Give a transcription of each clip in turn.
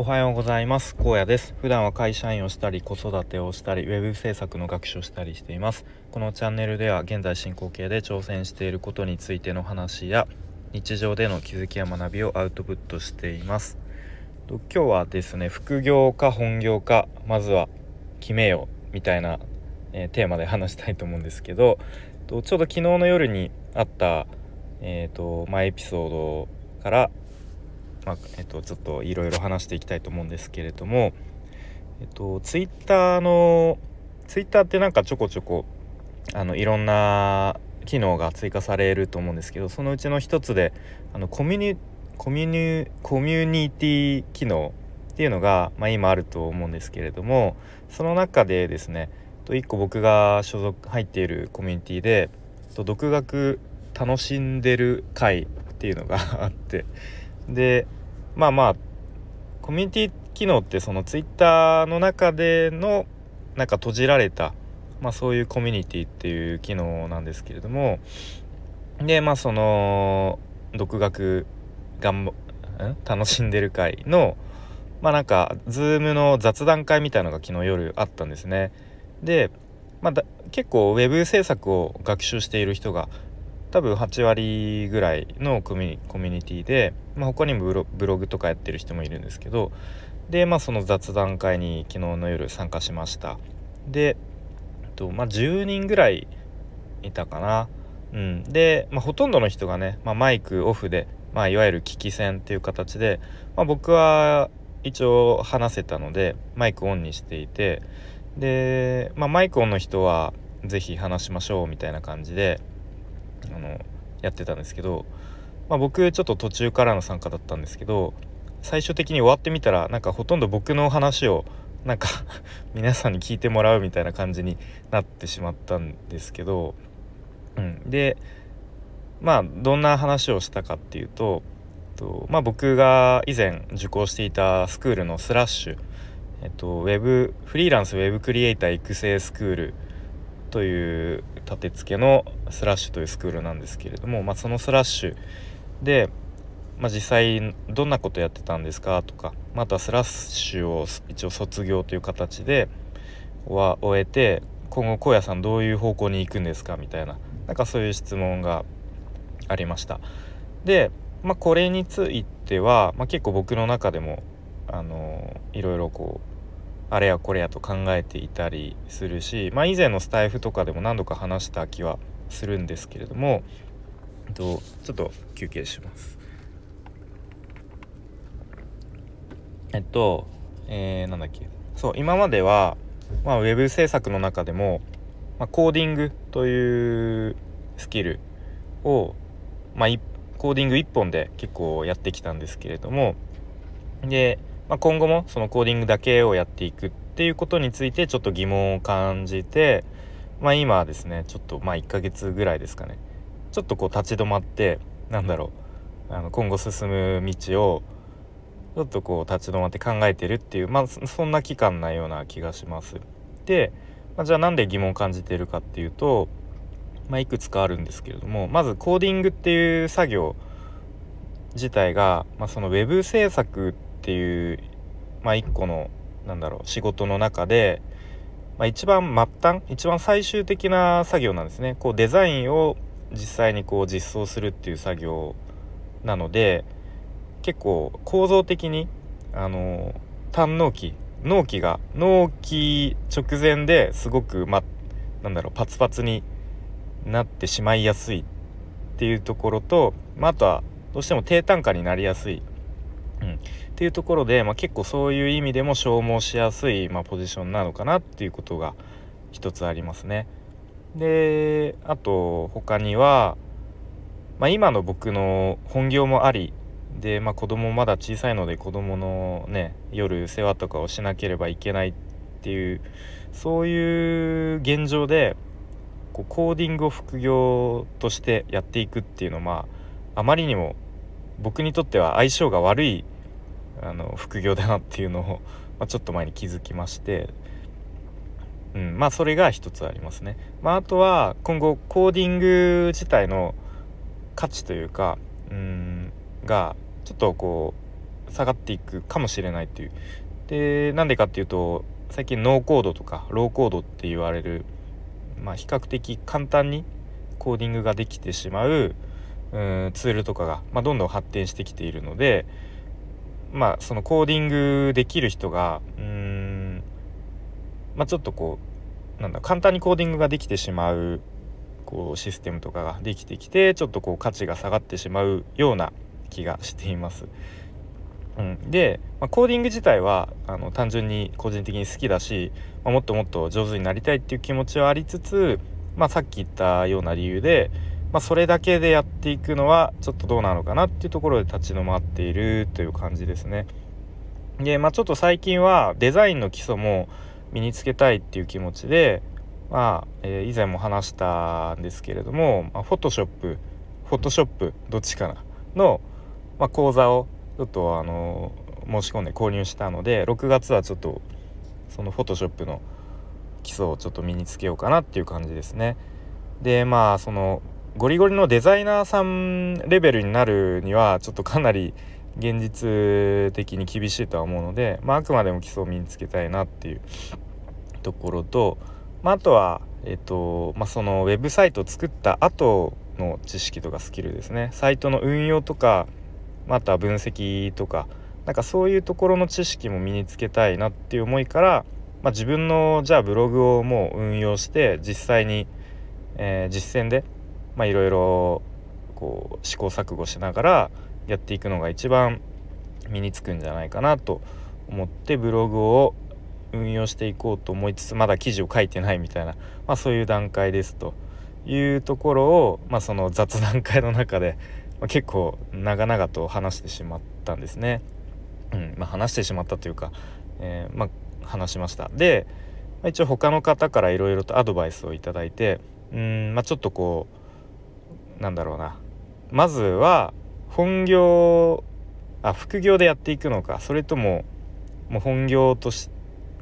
おはようございます。高野です。普段は会社員をしたり子育てをしたりウェブ制作の学習をしたりしています。このチャンネルでは現在進行形で挑戦していることについての話や日常での気づきや学びをアウトプットしています。今日はですね副業か本業かまずは決めようみたいな、えー、テーマで話したいと思うんですけどちょうど昨日の夜にあったえーとまあ、エピソードからまあ、えっと、ちょっといろいろ話していきたいと思うんですけれども、えっと、ツイッターのツイッターってなんかちょこちょこあのいろんな機能が追加されると思うんですけどそのうちの一つであのコミュニコミュコミュニティ機能っていうのが、まあ、今あると思うんですけれどもその中でですね1個僕が所属入っているコミュニティで独学楽しんでる会っていうのがあってでまあまあコミュニティ機能ってそのツイッターの中でのなんか閉じられた、まあ、そういうコミュニティっていう機能なんですけれどもでまあその独学がん？楽しんでる会のまあなんか Zoom の雑談会みたいのが昨日夜あったんですね。で、まあ、結構 Web 制作を学習している人が多分8割ぐらいのコミュニティで、まあ、他にもブログとかやってる人もいるんですけどでまあその雑談会に昨日の夜参加しました。で、とまあ、10人ぐらいいたかな。うん。で、まあ、ほとんどの人がね、まあ、マイクオフで、まあ、いわゆる聞き戦っていう形で、まあ、僕は一応話せたのでマイクオンにしていてで、まあ、マイクオンの人は是非話しましょうみたいな感じであのやってたんですけど、まあ、僕ちょっと途中からの参加だったんですけど最終的に終わってみたらなんかほとんど僕の話をなんか 皆さんに聞いてもらうみたいな感じになってしまったんですけど、うん、でまあどんな話をしたかっていうとと、まあ、僕が以前受講していたスクールのスラッシュ、えっと、ウェブフリーランスウェブクリエイター育成スクールという立て付けのスラッシュというスクールなんですけれども、まあ、そのスラッシュで、まあ、実際どんなことやってたんですかとかまたスラッシュを一応卒業という形では終えて今後荒野さんどういう方向に行くんですか？みたいななんかそういう質問がありました。で、まあ、これについては、まあ、結構僕の中でもあのいろいろこうあれやこれやと考えていたりするし、まあ、以前のスタイフとかでも何度か話した気はするんですけれども、えっと、ちょっと休憩します。えっと、えー、なんだっけそう今までは、まあ、ウェブ制作の中でも、まあ、コーディングというスキルを、まあ、コーディング1本で結構やってきたんですけれどもでまあ、今後もそのコーディングだけをやっていくっていうことについてちょっと疑問を感じて、まあ、今ですねちょっとまあ1ヶ月ぐらいですかねちょっとこう立ち止まってなんだろうあの今後進む道をちょっとこう立ち止まって考えてるっていうまあそんな期間なような気がします。で、まあ、じゃあなんで疑問を感じてるかっていうと、まあ、いくつかあるんですけれどもまずコーディングっていう作業自体が、まあ、そのウェブ制作ってていうまあ一個のなんだろう仕事の中で、まあ、一番末端一番最終的な作業なんですね。こうデザインを実際にこう実装するっていう作業なので結構構造的にあの単納期納期が納期直前ですごくまなんだろうパツパツになってしまいやすいっていうところと、まあ、あとはどうしても低単価になりやすいうん、っていうところで、まあ、結構そういう意味でも消耗しやすい、まあ、ポジションなのかなっていうことが一つありますね。であと他には、まあ、今の僕の本業もありで、まあ、子供まだ小さいので子供のね夜世話とかをしなければいけないっていうそういう現状でこうコーディングを副業としてやっていくっていうのは、まあ、あまりにも僕にとっては相性が悪いあの副業だなっていうのを、まあ、ちょっと前に気づきまして、うん、まあそれが一つありますね。まあ、あとは今後コーディング自体の価値というかうんがちょっとこう下がっていくかもしれないっていうでなんでかっていうと最近ノーコードとかローコードって言われる、まあ、比較的簡単にコーディングができてしまううんツールとかが、まあ、どんどん発展してきているのでまあそのコーディングできる人がうん、まあ、ちょっとこうなんだ簡単にコーディングができてしまうこうシステムとかができてきてちょっとこう価値が下がってしまうような気がしています。うん、で、まあ、コーディング自体はあの単純に個人的に好きだし、まあ、もっともっと上手になりたいっていう気持ちはありつつ、まあ、さっき言ったような理由で、まあ、それだけでやっていくのはちょっとどうなのかなっていうところで立ち止まっているという感じですね。で、まあ、ちょっと最近はデザインの基礎も身につけたいっていう気持ちで、まあ、えー、以前も話したんですけれども、まあ、フォトショップフォトショップどっちかな？の、まあ、講座をちょっとあの申し込んで購入したので6月はちょっとそのフォトショップの基礎をちょっと身につけようかなっていう感じですね。でまあそのゴリゴリのデザイナーさんレベルになるにはちょっとかなり現実的に厳しいとは思うので、まあ、あくまでも基礎を身につけたいなっていうところと、まあ、あとは、えっとまあ、そのウェブサイトを作った後の知識とかスキルですね。サイトの運用とかまた分析とかなんかそういうところの知識も身につけたいなっていう思いから、まあ、自分のじゃあブログをもう運用して実際に、えー、実践でまあいろいろこう試行錯誤しながらやっていくのが一番身につくんじゃないかなと思ってブログを運用していこうと思いつつまだ記事を書いてないみたいな、まあ、そういう段階ですというところを、まあ、その雑談会の中でま、結構長々と話してしまったんですね。うんまあ、話してしまったというか、えー、ま、話しました。で、まあ、一応他の方からいろいろとアドバイスを頂いてうん、ま、ちょっとこうなんだろうな。まずは本業あ副業でやっていくのか。それとももう本業とし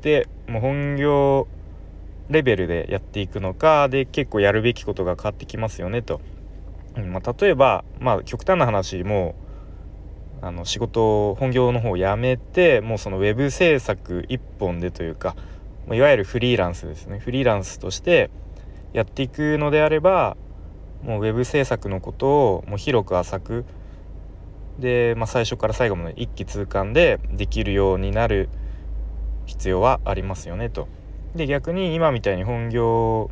てもう本業レベルでやっていくのか。で結構やるべきことが変わってきますよねと。まあ、例えば、まあ、極端な話もあの仕事本業の方を辞めてもうそのウェブ制作一本でというかいわゆるフリーランスですね。フリーランスとしてやっていくのであればもうウェブ制作のことをもう広く浅くで、まあ、最初から最後まで一気通貫でできるようになる必要はありますよねと。で逆に今みたいに本業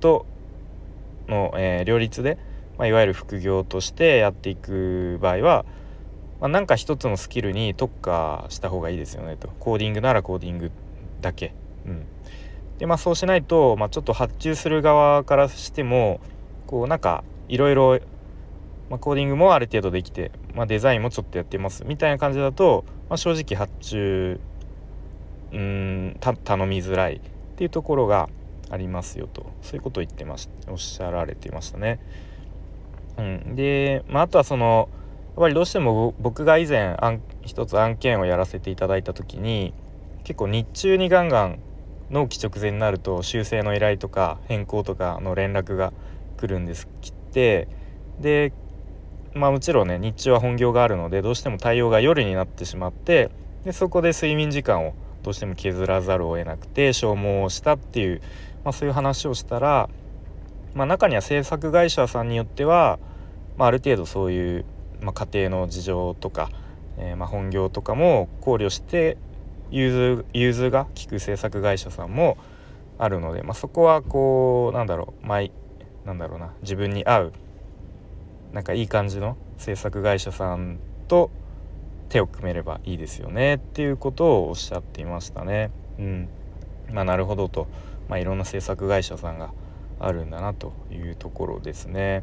との、えー、両立で、まあ、いわゆる副業としてやっていく場合は、まあ、なんか一つのスキルに特化した方がいいですよねとコーディングならコーディングだけ。うん、でまあそうしないと、まあ、ちょっと発注する側からしてもこうなんかいろいろコーディングもある程度できて、まあ、デザインもちょっとやってます。みたいな感じだと、まあ、正直発注うん頼みづらいっていうところがありますよと。そういうことを言ってましおっしゃられていましたね。うん、で、まあ、あとはそのやっぱりどうしても僕が以前一つ案件をやらせていただいた時に結構日中にガンガン納期直前になると修正の依頼とか変更とかの連絡が来るんですきてでまあもちろんね日中は本業があるのでどうしても対応が夜になってしまってでそこで睡眠時間をどうしても削らざるを得なくて消耗したっていうまあ、そういう話をしたら、まあ、中には制作会社さんによっては、まあ、ある程度そういう、まあ、家庭の事情とか、えー、ま本業とかも考慮して融通融通が利く制作会社さんもあるので、まそこはこうなんだろう毎なんだろうな自分に合うなんかいい感じの制作会社さんと手を組めればいいですよねっていうことをおっしゃっていましたね。うん、まあ、なるほどと。まあ、いろんな制作会社さんがあるんだなというところですね。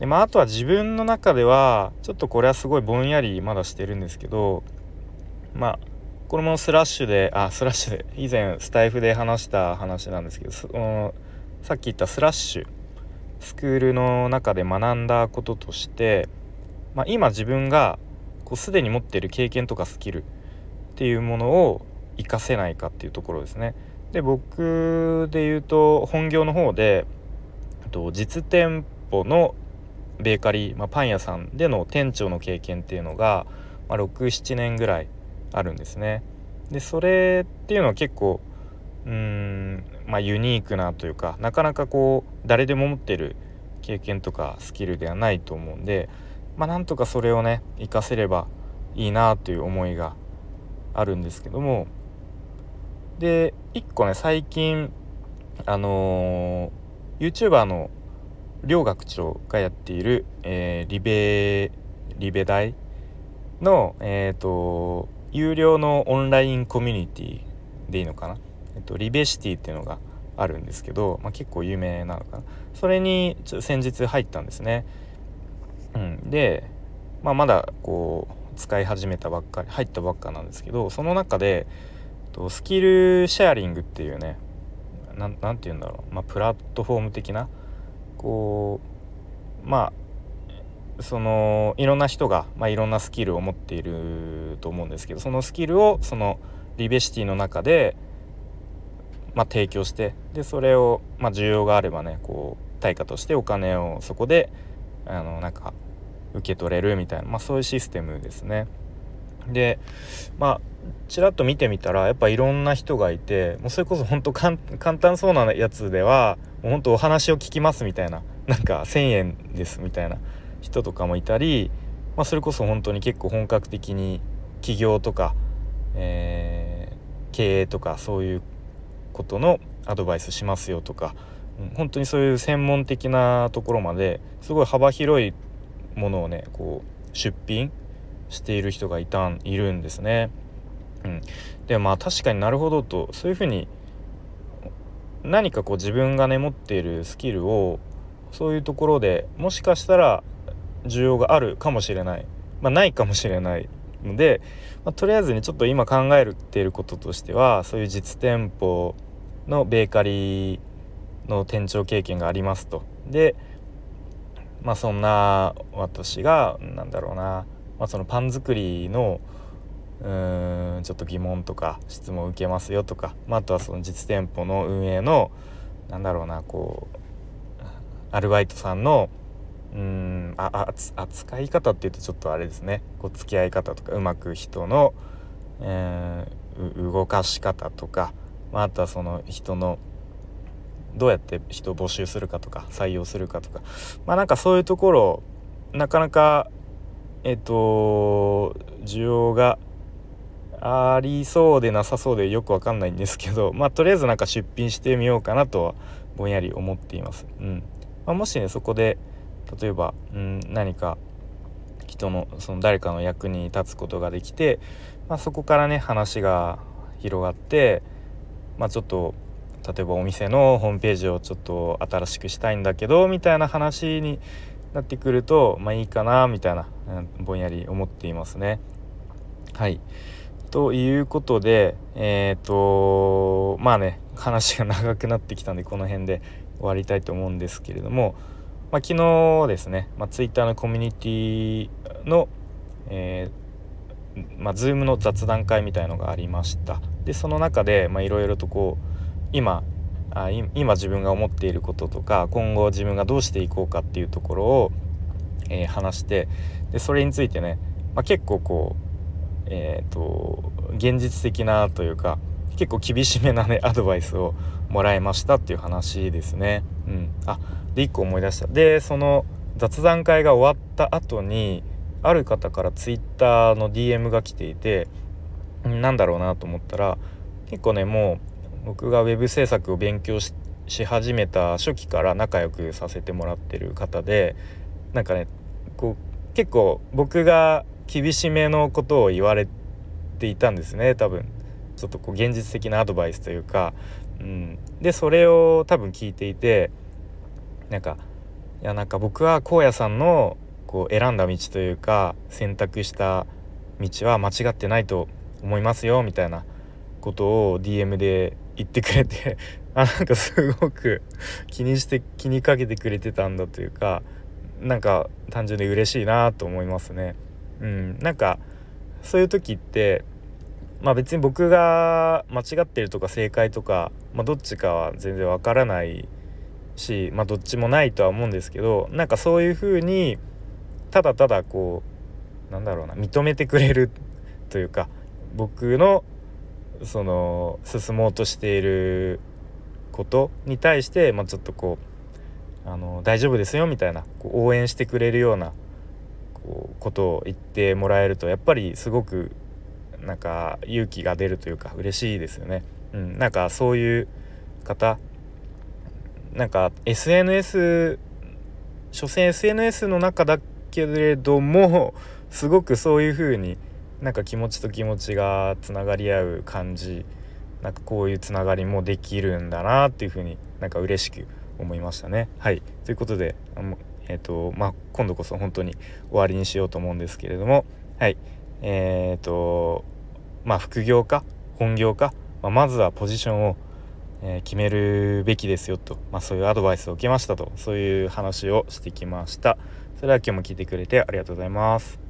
でまあ、あとは自分の中ではちょっとこれはすごいぼんやりまだしてるんですけどまあこれもスラッシュであスラッシュで以前スタイフで話した話なんですけどそのさっき言ったスラッシュスクールの中で学んだこととして、まあ、今自分がこうすでに持っている経験とかスキルっていうものを活かせないかっていうところですね。で僕で言うと本業の方でと実店舗のベーカリー、まあ、パン屋さんでの店長の経験っていうのがまあ、67年ぐらいあるんですね。でそれっていうのは結構うーん、まあ、ユニークなというかなかなかこう誰でも持ってる経験とかスキルではないと思うんで、まあ、なんとかそれをね活かせればいいなという思いがあるんですけどもで1個ね最近あのー、YouTuber の両学長がやっている、えー、リベリベ大の、えーと、有料のオンラインコミュニティでいいのかな、えっと、リベシティっていうのがあるんですけど、まあ、結構有名なのかな。それにちょ先日入ったんですね。うん、で、まあ、まだこう使い始めたばっかり入ったばっかなんですけどその中でスキルシェアリングっていうね何て言うんだろう、まあ、プラットフォーム的なこうまあそのいろんな人が、まあ、いろんなスキルを持っていると思うんですけどそのスキルをそのリベシティの中で、まあ、提供してでそれを、まあ、需要があればねこう対価としてお金をそこであのなんか受け取れるみたいな、まあ、そういうシステムですね。でまあちらっと見てみたらやっぱいろんな人がいてもうそれこそ本当簡単そうなやつではもう本当お話を聞きますみたいななんか1,000円ですみたいな人とかもいたり、まあ、それこそ本当に結構本格的に起業とか、えー、経営とかそういうことのアドバイスしますよとか、うん、本当にそういう専門的なところまですごい幅広いものをねこう出品している人がいたんいるんですね。うん、でまあ確かになるほどとそういうふうに何かこう自分がね持っているスキルをそういうところでもしかしたら需要があるかもしれない、まあ、ないかもしれない。ので、まあ、とりあえずにちょっと今考えていることとしてはそういう実店舗のベーカリーの店長経験がありますと。でまあそんな私がなんだろうな、まあ、そのパン作りのうーんちょっと疑問とか質問を受けますよとか、まあ、あとはその実店舗の運営のなんだろうなこうアルバイトさんのうんあ扱い方っていうとちょっとあれですねこう付き合い方とかうまく人の、えー、動かし方とか、まあ、あとはその人のどうやって人を募集するかとか採用するかとかまあなんかそういうところなかなかえっ、と需要がありそうでなさそうでよくわかんないんですけどまあとりあえずなんか出品してみようかなとはぼんやり思っています。うんまあ、もしねそこで例えば、うん、何か人のその誰かの役に立つことができて、まあ、そこからね話が広がって、まあ、ちょっと例えばお店のホームページをちょっと新しくしたいんだけどみたいな話になってくるとまあいいかなみたいな、うん、ぼんやり思っていますね。はいということでえっ、ー、とまあね話が長くなってきたんでこの辺で終わりたいと思うんですけれども、まあ、昨日ですね、まあ、Twitter のコミュニティの、えーまあ、Zoom の雑談会みたいのがありましたでその中でいろいろとこう今あ今自分が思っていることとか今後自分がどうしていこうかっていうところを、えー、話してでそれについてね、まあ、結構こうえっ、ー、と現実的なというか結構厳しめなね アドバイスをもらいましたっていう話ですね。うん、あで1個思い出した。でその雑談会が終わった後にある方から Twitter の DM が来ていてなんだろうなと思ったら結構ねもう僕が web 制作を勉強し始めた初期から仲良くさせてもらってる方でなんかねこう結構僕が厳しめのことを言われていたんですね多分。ちょっとこう現実的なアドバイスというか、うん、でそれを多分聞いていてなんかいやなんか僕は荒野さんのこう選んだ道というか選択した道は間違ってないと思いますよみたいなことを DM で言ってくれて あなんかすごく 気にして気にかけてくれてたんだというかなんか単純に嬉しいなと思いますね。うん、なんかそういう時ってまあ別に僕が間違ってるとか正解とか、まあ、どっちかは全然わからないし、まあ、どっちもないとは思うんですけどなんかそういうふうにただただこうなんだろうな認めてくれるというか僕のその進もうとしていることに対して、まあ、ちょっとこうあの大丈夫ですよみたいなこう応援してくれるようなこうことを言ってもらえるとやっぱりすごくなんか勇気が出るというか嬉しいですよね。うん、なんかそういう方なんか SNS 所詮 SNS の中だけれどもすごくそういう風になんか気持ちと気持ちがつながり合う感じなんかこういうつながりもできるんだなっていう風になんか嬉しく思いましたね。はい。ということでえーとまあ、今度こそ本当に終わりにしようと思うんですけれどもはい。えーとまあ副業か本業か、まあ、まずはポジションを、え、決めるべきですよと、まあ、そういうアドバイスを受けましたとそういう話をしてきました。それでは今日も聞いてくれてありがとうございます。